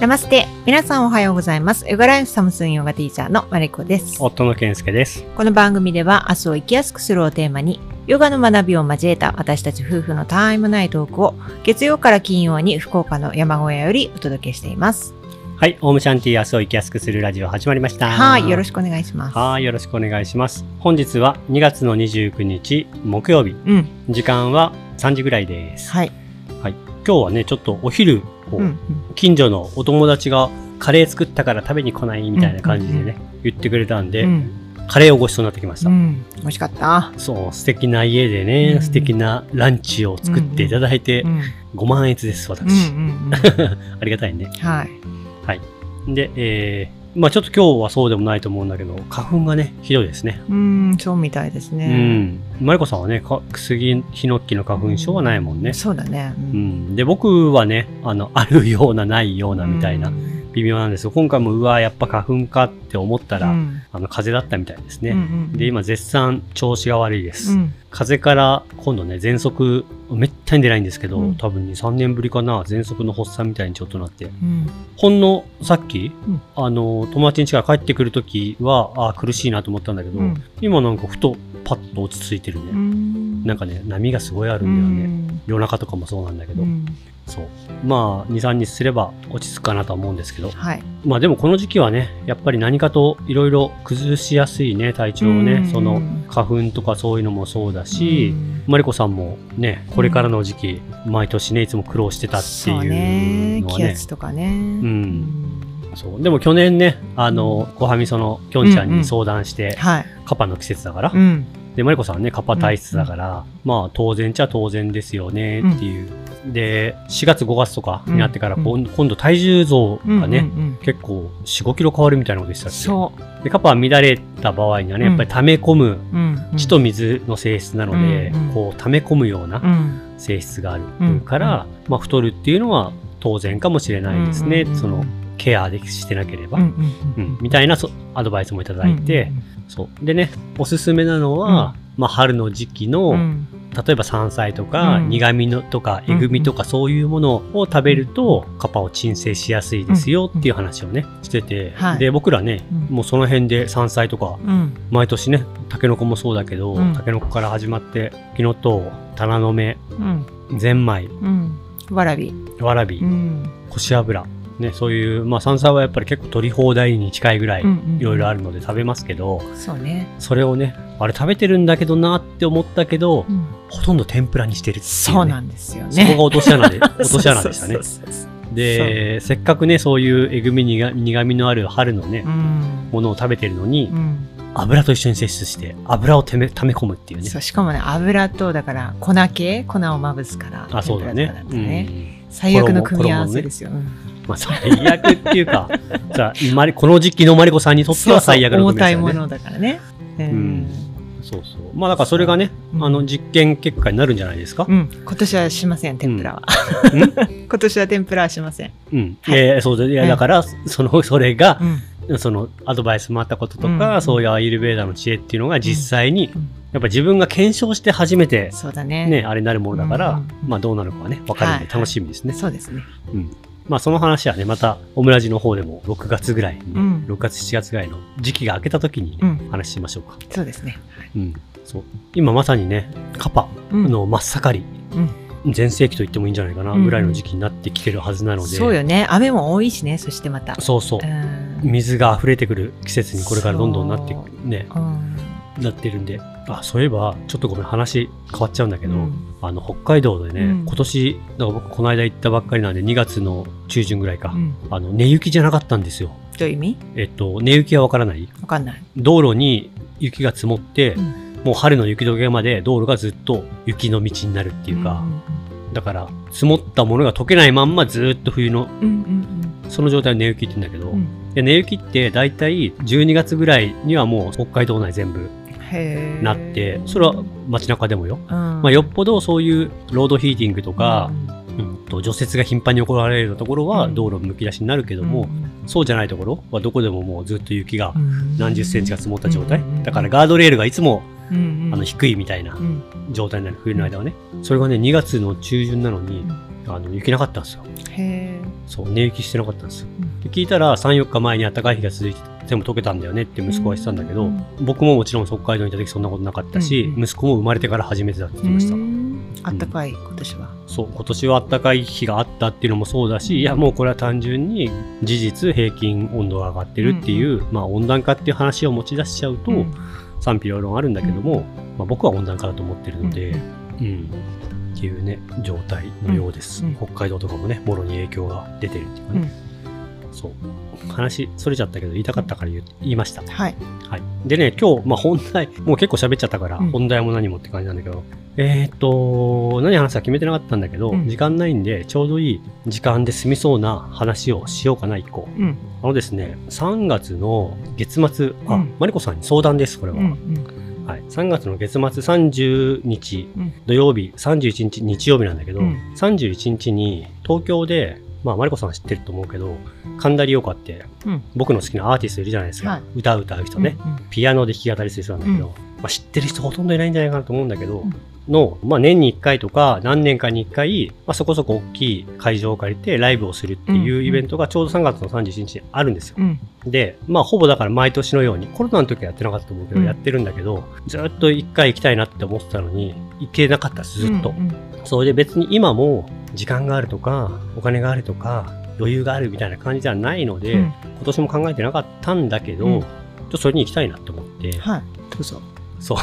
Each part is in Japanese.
ナマステ。皆さんおはようございます。ヨガライフサムスンヨガティーチャーのマリコです。夫の健介です。この番組では明日を生きやすくするをテーマに、ヨガの学びを交えた私たち夫婦のタイムないトークを月曜から金曜に福岡の山小屋よりお届けしています。はい、オームシャンティー明日を生きやすくするラジオ始まりました。はい、よろしく。くお願いします。はい、よろしくお願いします。本日は2月の29日木曜日。うん、時間は3時ぐらいです。はい。はい。今日はね、ちょっとお昼、こううん、近所のお友達がカレー作ったから食べに来ないみたいな感じでね、うんうん言ってくれたんで、うん、カレーをごちそうになってきました。うん、美味しかった。そう、素敵な家でね、うん素敵なランチを作っていただいて、うん、5万円です、私。うん、うん、ありがたいね。うん。はい。で、えー、まあちょっと今日はそうでもないと思うんだけど、花粉がね、ひどいですね。うん、そうみたいですうね。ん。マリコさんはね、かクスギヒノッキの花粉症はないもんね。そうだね。ううんん。で、僕はね、あの、あるような、ないようなみたいな、うん微妙なんですよ。今回も、うわ、やっぱ花粉かって思ったら、うんあの、風邪だったみたいですね。うんうんで、今、絶賛調子が悪いです。うん風邪から、今度ね、喘息、めったに出ないんですけど、うん。多分2、3年ぶりかな、喘息の発作みたいにちょっとなって、うん。ほんのさっき、うん。あの、友達ん家から帰ってくるときは、あ苦しいなと思ったんだけど、うん。今なんかふとパッと落ち着いてるね。うん。なんかね、波がすごいあるんだよね。夜中とかもそうなんだけど、うんそう。まあ、2、3日すれば落ち着くかなとは思うんですけど、はい。まあでもこの時期はね、やっぱり何かといろいろ崩しやすいね、体調をね、うんその花粉とかそういうのもそうだし、マリコさんもね、これからの時期、毎年ね、いつも苦労してたっていうね気のはね、圧とかね。んそう。でも去年ね、あの、小はみそのきょんちゃんに相談して、はい。カパの季節だから、うん。で、マリコさんはね、カパ体質だから、まあ当然っちゃ当然ですよねっていう。で、4月5月とかになってから、今度体重増がね、結構4、5キロ変わるみたいなことでしたっけ？そで、カパは乱れた場合にはね、やっぱり溜め込む、血と水の性質なので、こう溜め込むようなうん。性質があうんるから、まあ太るっていうのは当然かもしれないですね。そのケアでしてなければ。うんみたいなそアドバイスもいただいて、そう。でね、おすすめなのは、まあ春の時期の、うん例えば山菜とか、うん。苦味のとか、えぐみとかそういうものを食べると、カパを鎮静しやすいですよっていう話をね、してて、はい。で、僕らね、うん。もうその辺で山菜とか、うん。毎年ね、タケノコもそうだけど、うん。タケノコから始まって、キノトウ、タラの芽、うん。ゼンマイ、うん。わらび。わらび、うん。こし油、ね、そういう、まあ山菜はやっぱり結構取り放題に近いぐらい、いろいろあるので食べますけど、そうね。それをね、あれ食べてるんだけどなって思ったけど、うんほとんど天ぷらにしてるっていう、ね。そうなんですよそこね。が落とし穴で、落とし穴でしたねで、せっかくね、そういうえぐみ苦苦みのある春のねう、んものを食べてるのに、うん油と一緒に摂取して、油をてめ溜め込むっていうねそ。うしかもね油とだから粉系？粉をまぶすからあ、そうだね。ねうん最悪の組み合わせですよ。うんまあ、最悪っていうか、さあ、マリこの時期のマリコさんにとっては最悪の重たい組み合わせだね。ものだからね。ううん。そうそう。まあ、だからそれがね、うん。あの、実験結果になるんじゃないですか？うん、今年はしません天ぷらは、うん。今年は天ぷらはしません、うん。はい。えーそうだ。いや、だから、その、それがう、ん。その、アドバイスもあったこととうか、ん。そういうアイルベーダの知恵っていうのが実際に、うん。やっぱ自分が検証して初めて、そうだね。ね、あれになるものだから、うんまあどうなるかはね、わかるんではい。楽しみですね。そうですね。うん。まあその話はね、また、オムラジの方でも6月ぐらいにね、うん。6月7月ぐらいの時期が明けた時にね、うん。話しましょうか。そうですね。うん。そう。今まさにね、カパうん。の真っ盛り、全盛期と言ってもいいんじゃないかな、うん。ぐらいの時期になってきてるはずなので、そうよね。雨も多いしねそしてまた。そうそう。う。ん。水が溢れてくる季節にこれからどんどんなってそね、うん。なってるんで、あ、そういえば、ちょっとごめん、話変わっちゃうんだけど、うん。あの、北海道でね、うん。今年、だから僕この間行ったばっかりなんで、2月の中旬ぐらいか、うん。あの、寝雪じゃなかったんですよ。どういう意味？えっと、寝雪はわからない。わかんない、道路に雪が積もって、うん。もう春の雪解けまで道路がずっと雪の道になるっていうか、だから、積もったものが溶けないまんまずっと冬の、その状態を寝雪って言うんだけど、で寝雪って大体12月ぐらいにはもう北海道内全部なって、それは街中でもよ。うん。まあ、よっぽどそういうロードヒーティングとか、うん。と除雪が頻繁に行われるようなところはうん。道路むき出しになるけども、そうじゃないところはどこでももうずっと雪がうん。何十センチが積もった状態、うんうんうん。だからガードレールがいつもうんうん。あの低いみたいなうん。状態になる冬の間はね。それがね2月の中旬なのに、うん。あの雪なかったんですよ。そう、寝雪してなかったんですよ。うん。で聞いたら3、4日前に暖かい日が続いて全部溶けたんだよねって息子は言ってたんだけど、うん。僕ももちろん北海道にいた時そんなことなかったし、息子も生まれてから初めてだって言ってました。うん。あったかい今年は。そう、今年は暖かい日があったっていうのもそうだし、いやもうこれは単純に事実平均温度が上がってるっていう、まあ温暖化っていう話を持ち出しちゃうと、うん。賛否両論あるんだけども、まあ、僕は温暖化だと思ってるので、うん、っていうね、状態のようです。うん。北海道とかもね、もろに影響が出てるっていうかね。そう。話、それちゃったけど、言いたかったから言いました。はい。はい。でね、今日、まあ本題、もう結構喋っちゃったから、うん本題も何もって感じなんだけど、えーっと、何話すか決めてなかったんだけど、うん時間ないんで、ちょうどいい時間で済みそうな話をしようかな、一個。うん。あのですね、3月の月末、あ、うんマリコさんに相談です、これは。うん。うん。はい、3月の月末30日うん土曜日、31日日曜日なんだけど、うん31日に東京で、まあ、マリコさんは知ってると思うけど、神田理央歌って、うん僕の好きなアーティストいるじゃないですか。はい歌う歌う人ね、うん。ピアノで弾き語りする人なんだけど、うんまあ、知ってる人ほとんどいないんじゃないかなと思うんだけど、うんの、まあ、年に1回とか何年かに1回、まあ、そこそこ大きい会場を借りてライブをするっていうイベントがちょうど3月の31日にあるんですよ。うん。で、まあ、ほぼだから毎年のように、コロナの時はやってなかったと思うけど、うんやってるんだけど、ずっと一回行きたいなって思ってたのに、行けなかったです、ずっと。うんそれで別に今も、時間があるとか、お金があるとか、余裕があるみたいな感じではないので、うん今年も考えてなかったんだけど、うんちょっとそれに行きたいなって思って、はい。どうぞ。そう。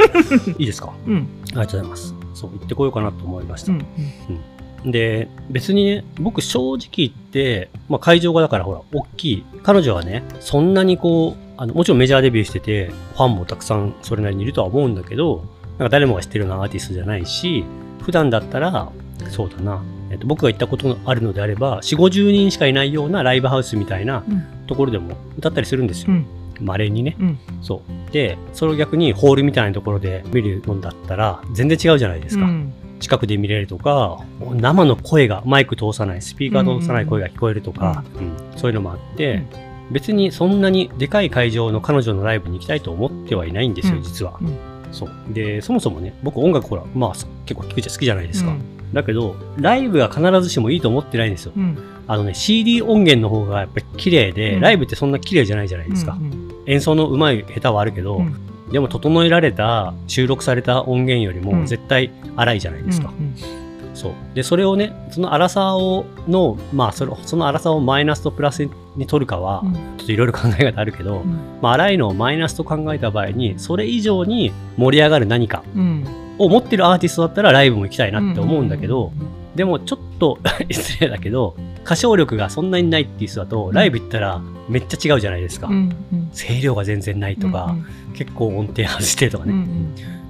いいですか？うん。ありがとうございます。そう、行ってこようかなと思いました。うん。で、別にね、僕正直言って、まあ会場がだからほら、大きい。彼女はね、そんなにこう、あの、もちろんメジャーデビューしてて、ファンもたくさんそれなりにいるとは思うんだけど、なんか誰もが知ってるようなアーティストじゃないし、普段だったら、そうだな、えっと、僕が行ったことのあるのであれば、4、50人しかいないようなライブハウスみたいなうん。ところでも歌ったりするんですよ。うん。稀にね。うん。そう。で、それを逆にホールみたいなところで見るのだったら、全然違うじゃないですか。うん。近くで見れるとか、生の声が、マイク通さない、スピーカー通さない声が聞こえるとか、うんそういうのもあって、別にそんなにでかい会場の彼女のライブに行きたいと思ってはいないんですよ、うん実は。うんそう。で、そもそもね、僕音楽ほら、まあ結構聞くじゃ好きじゃないですか。うんだけど、ライブが必ずしもいいと思ってないんですよ。うん。あのね、CD 音源の方がやっぱり綺麗で、うんライブってそんな綺麗じゃないじゃないですか。うん。演奏の上手い下手はあるけど、うんでも整えられた収録された音源よりうんも絶対荒いじゃないですか。うんそう。で、それをね、その荒さを、の、まあ、それその荒さをマイナスとプラスに取るかは、うんちょっといろいろ考え方あるけど、うんまあ、荒いのをマイナスと考えた場合に、それ以上に盛り上がる何かうん。を持ってるアーティストだったらライブも行きたいなって思うんだけど、でもちょっと 失礼だけど、歌唱力がそんなにないっていう人だと、ライブ行ったらめっちゃ違うじゃないですか。うんうん。声量が全然ないとか、結構音程外してとかね、うんうん。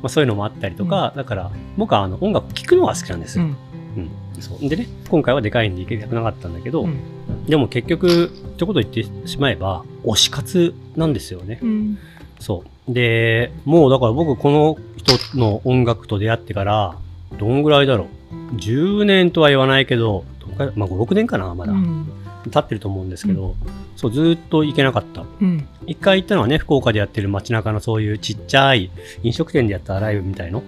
まあ、そういうのもあったりとか、だから僕はあの音楽聴くのが好きなんです。よ。うん。うん。そう。でね、今回はでかいんで行けなくなかったんだけど、うん。でも結局、一言言ってしまえば、推し活なんですよね。うん。そう。で、もうだから僕この人の音楽と出会ってから、どんぐらいだろう？10年とは言わないけど、どまあ5、6年かな、まだ。うん経ってると思うんですけど、そう、ずーっと行けなかった。うん一回行ったのはね、福岡でやってる街中のそういうちっちゃい飲食店でやったライブみたいの。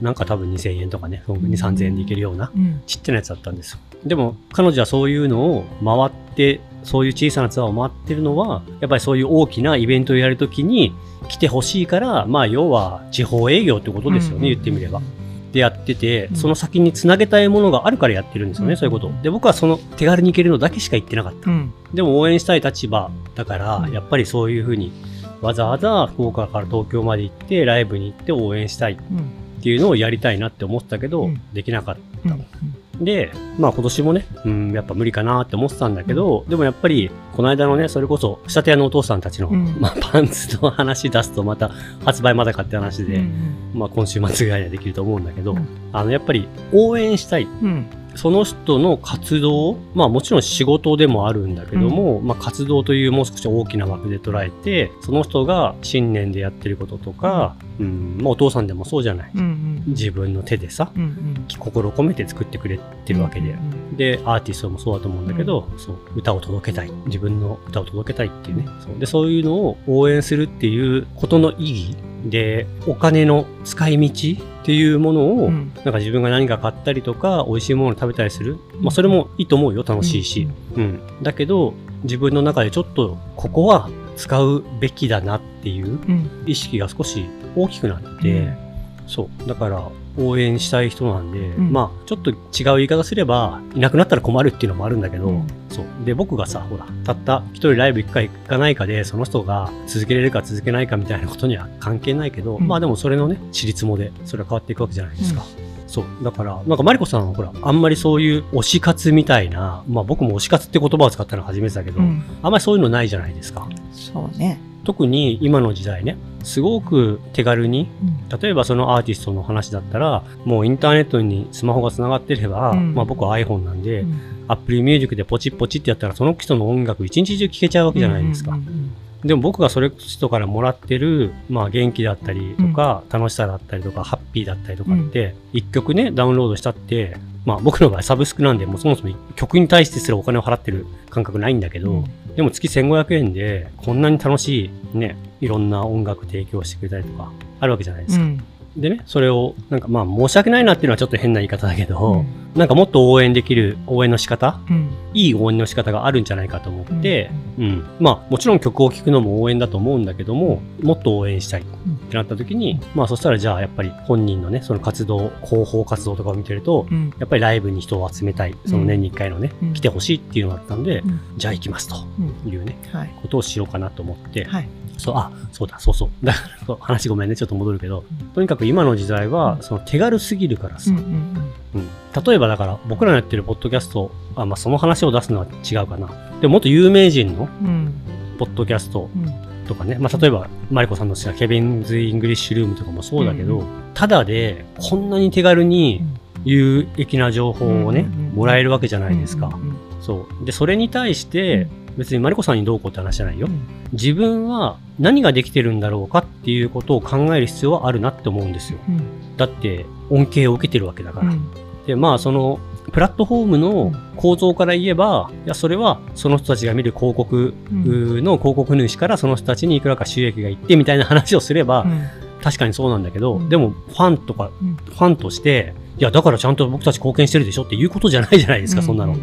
なんか多分2000円とかね、2、3000円で行けるようなうんちっちゃなやつだったんですよ。でも彼女はそういうのを回って、そういう小さなツアーを回ってるのは、やっぱりそういう大きなイベントをやるときに来てほしいから、まあ要は地方営業ってことですよね、言ってみれば。でやってて、うんその先につなげたいものがあるからやってるんですよね、うんそういうこと。で、僕はその手軽に行けるのだけしか言ってなかった。うんでも応援したい立場だから、うんやっぱりそういうふうにわざわざ福岡から東京まで行ってライブに行って応援したいっうんていうのをやりたいなって思ってたけど、うんできなかった。うんで、まあ今年もね、うん、やっぱ無理かなって思ってたんだけど、でもやっぱり、この間のね、それこそ、仕立て屋のお父さんたちの、うん。まあパンツの話出すとまた発売まだかって話で、うんまあ今週末ぐらいにはできると思うんだけど、うん。あの、やっぱり応援したい。うんその人の活動、まあもちろん仕事でもあるんだけども、まあ活動というもう少し大きな枠で捉えて、その人が信念でやってることとか、うん、まあお父さんでもそうじゃない。うんうん自分の手でさ、うんうん心を込めて作ってくれてるわけで。うんで、アーティストもそうだと思うんだけど、そう、歌を届けたい。自分の歌を届けたいっていうね。そうで、そういうのを応援するっていうことの意義で、お金の使い道っていうものを、うんなんか自分が何か買ったりとか、美味しいものを食べたりする。まあ、それもいいと思うよ。楽しいし。うん。だけど、自分の中でちょっと、ここは使うべきだなっていううん意識が少し大きくなって、うんそう。だから、応援したい人なんで、んまあ、ちょっと違う言い方すれば、いなくなったら困るっていうのもあるんだけど、うんそう。で、僕がさ、ほら、たった一人ライブ行くか行かないかで、その人が続けれるか続けないかみたいなことには関係ないけど、うんまあでもそれのね、私立もで、それは変わっていくわけじゃないですか。そう。だから、なんかマリコさんはほら、あんまりそういう推し活みたいな、まあ僕も推し活って言葉を使ったのは初めてだけど、うんあんまりそういうのないじゃないですか。そうね。特に今の時代ね、すごく手軽に、うん。例えばそのアーティストの話だったら、もうインターネットにスマホが繋がってれば、うん。まあ僕は iPhone なんで、うん。Apple Music でポチッポチってやったら、その人の音楽一日中聴けちゃうわけじゃないですか。うんうんでも僕がそれ人からもらってる、まあ元気だったりとか、楽しさだったりとか、ハッピーだったりとかって、一曲ね、ダウンロードしたって、まあ僕の場合サブスクなんで、もうそもそも曲に対してすらお金を払ってる感覚ないんだけど、うんでも月1500円で、こんなに楽しいね、いろんな音楽提供してくれたりとか、あるわけじゃないですか。うんでね、それを、なんかまあ申し訳ないなっていうのはちょっと変な言い方だけど、うん。なんかもっと応援できる応援の仕方うん。いい応援の仕方があるんじゃないかと思って、うん。まあ、もちろん曲を聴くのも応援だと思うんだけども、もっと応援したいってなった時に、まあそしたらじゃあやっぱり本人のね、その活動、広報活動とかを見てると、うん。やっぱりライブに人を集めたい、その年に1回のね、うん。来てほしいっていうのがあったんで、うん。じゃあ行きますとうん。いうね、はい。ことをしようかなと思って、はいそう、あ、そうだ、そうそう。だから話ごめんね、ちょっと戻るけど、とにかく今の時代は、その手軽すぎるからさ、うんうんうん。例えばだから、僕らのやってるポッドキャスト、あ、まあその話を出すのは違うかな。でももっと有名人のうん。ポッドキャストうん。とかね、まあ例えば、マリコさんの好きな Kevin's English Room とかもそうだけど、うん。ただで、こんなに手軽に有益な情報をね、うんうんうんもらえるわけじゃないですか。うんうんそう。で、それに対して、別にマリコさんにどうこうって話じゃないよ。うん。自分は何ができてるんだろうかっていうことを考える必要はあるなって思うんですよ。うん。だって、恩恵を受けてるわけだから。うん。で、まあ、その、プラットフォームの構造から言えば、いや、それは、その人たちが見る広告うん。の広告主からその人たちにいくらか収益がいってみたいな話をすれば、うん。確かにそうなんだけど、うん。でも、ファンとか、うん。ファンとして、いや、だからちゃんと僕たち貢献してるでしょっていうことじゃないじゃないですか、そんなの。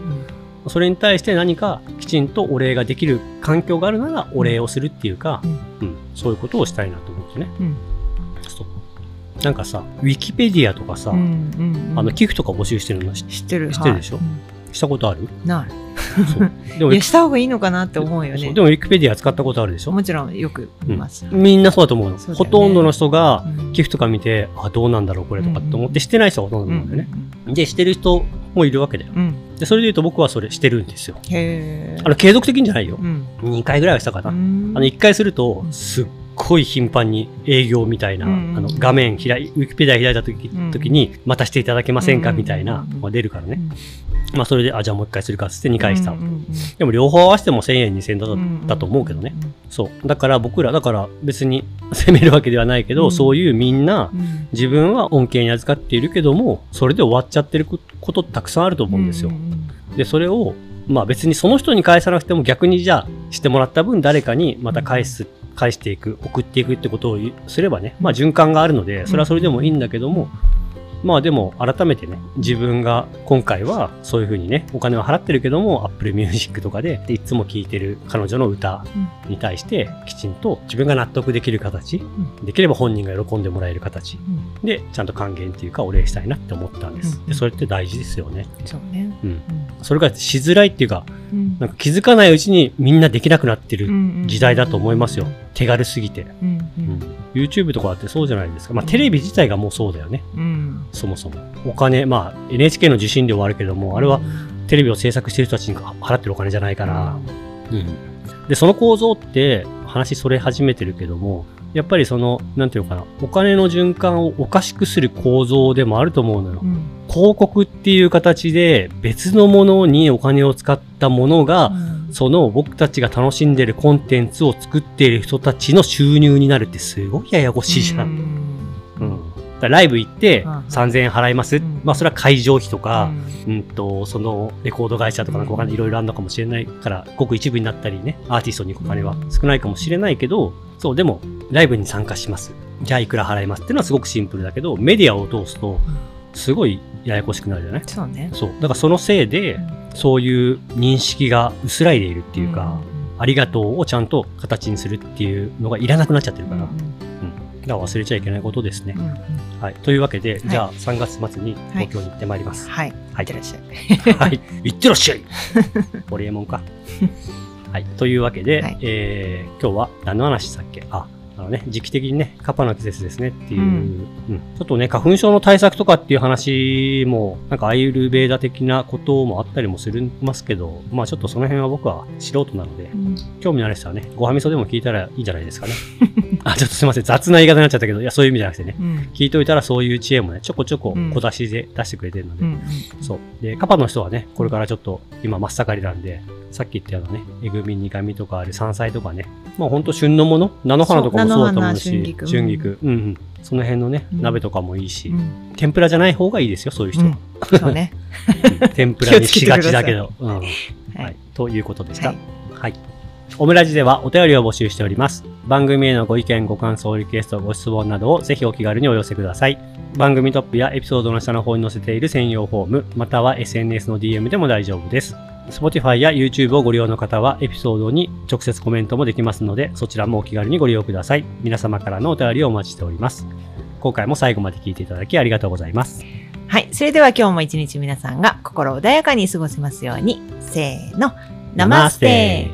それに対して何かきちんとお礼ができる環境があるならお礼をするっていうか、うん。うん。そういうことをしたいなと思ってね。うん。なんかさ、ウィキペディアとかさ、うんうんうん。あの寄付とか募集してるの知知ってる。知ってるでしょ？はい。したことある？うんないでも した方がいいのかなって思うよね。でもウィキペディア使ったことあるでしょ？もちろんよく見ます。みんなそうだと思うの。ね。ほとんどの人がうん。寄付とか見て、あ、どうなんだろうこれとかって思ってしてない人がほとんどなんだよね。で、してる人もいるわけだよ。うんうんで、それで言うと僕はそれしてるんですよ。あの、継続的にじゃないよう。ん2回ぐらいはしたかな。あうんの、1回すると、すっごい頻繁に営業みたいな、うんあの、画面開い、ウィキペディア開いた時,、うん時に、またしていただけませんかうんみたいなのが出るからね。うんまあ、それで、あ、じゃあもう1回するかっつって2回した。うんうんでも両方合わせても1000円、2000円だと,、うんだと思うけどね。そう。だから僕ら、だから別に責めるわけではないけど、うんそういうみんな、うん自分は恩恵に預かっているけども、それで終わっちゃってることたくさんあると思うんですよ。うんうんで、それを、まあ別にその人に返さなくても逆にじゃあしてもらった分誰かにまた返す、返していく、送っていくってことをすればね、まあ循環があるので、それはそれでもいいんだけども、まあでも改めてね、自分が今回はそういうふうにね、お金を払ってるけども、Apple Music とかででいつも聴いてる彼女の歌に対してきちんと自分が納得できる形、できれば本人が喜んでもらえる形うんでちゃんと還元っていうかお礼したいなって思ったんです。うんで、それって大事ですよね。そうねうん。それがしづらいっていうか、うんなんか気づかないうちにみんなできなくなってるうん時代だと思いますよ。手軽すぎて。うん YouTube とかだってそうじゃないですか。まあテレビ自体がもうそうだよね。うんそもそも。お金、まあ NHK の受信料はあるけども、あれはテレビを制作してる人たちに払ってるお金じゃないから。うん。で、その構造って話それ始めてるけども、やっぱりその、なんていうのかな、お金の循環をおかしくする構造でもあると思うのよ。うん広告っていう形で別のものにお金を使ったものが、うんその僕たちが楽しんでるコンテンツを作っている人たちの収入になるってすごいややこしいじゃ。うんんうん。だからライブ行ってうん3000円払います。うんまあそれは会場費とか、うんうんと、そのレコード会社とかなんかわかんない、いろいろあるのかもしれないから、ごく一部になったりね、アーティストに行くお金は少ないかもしれないけど、そう、でも、ライブに参加します。じゃあいくら払いますっていうのはすごくシンプルだけど、メディアを通すと、すごいややこしくなるじゃない？そうね。そう。だからそのせいで、そういう認識が薄らいでいるっていうか、ありがとうをちゃんと形にするっていうのがいらなくなっちゃってるから、うんだから忘れちゃいけないことですね。はい。というわけで、じゃあ3月末に東京に行ってまいります。はい。はい。いってらっしゃい。はい。行ってらっしゃいホリエモンか。はい。というわけで、はい。えー、今日は何の話したっけ？あ、あのね、時期的にね、カパの季節ですね。っていう、ううん。んちょっとね、花粉症の対策とかっていう話も、なんかアイルベーダ的なこともあったりもするますけど、まあちょっとその辺は僕は素人なので、興味のある人はね、ごはみそでも聞いたらいいんじゃないですかね。あ、ちょっとすいません、雑な言い方になっちゃったけど、いや、そういう意味じゃなくてね、うん。聞いといたらそういう知恵もね、ちょこちょこうん小出しで出してくれてるので、うん。そう。で、カパの人はね、これからちょっと今真っ盛りなんで、さっき言ったようなね、えぐみ、苦みとかある山菜とかね、まあほんと旬のもの？菜の花とかもそうだと思うし、そう春菊春菊。うんうん。その辺のね、うん鍋とかもいいし、うん。天ぷらじゃない方がいいですよ、そういう人は。そうね。天ぷらにしがちだけど。うん。ははいい。ということでした。ははいい。オムラジではお便りを募集しております。番組へのご意見、ご感想、リクエスト、ご質問などをぜひお気軽にお寄せください。番組トップやエピソードの下の方に載せている専用フォーム、または SNS の DM でも大丈夫です。Spotify や YouTube をご利用の方はエピソードに直接コメントもできますので、そちらもお気軽にご利用ください。皆様からのお便りをお待ちしております。今回も最後まで聞いていただきありがとうございます。はい。それでは今日も一日皆さんが心穏やかに過ごせますように。せーの。ナマステ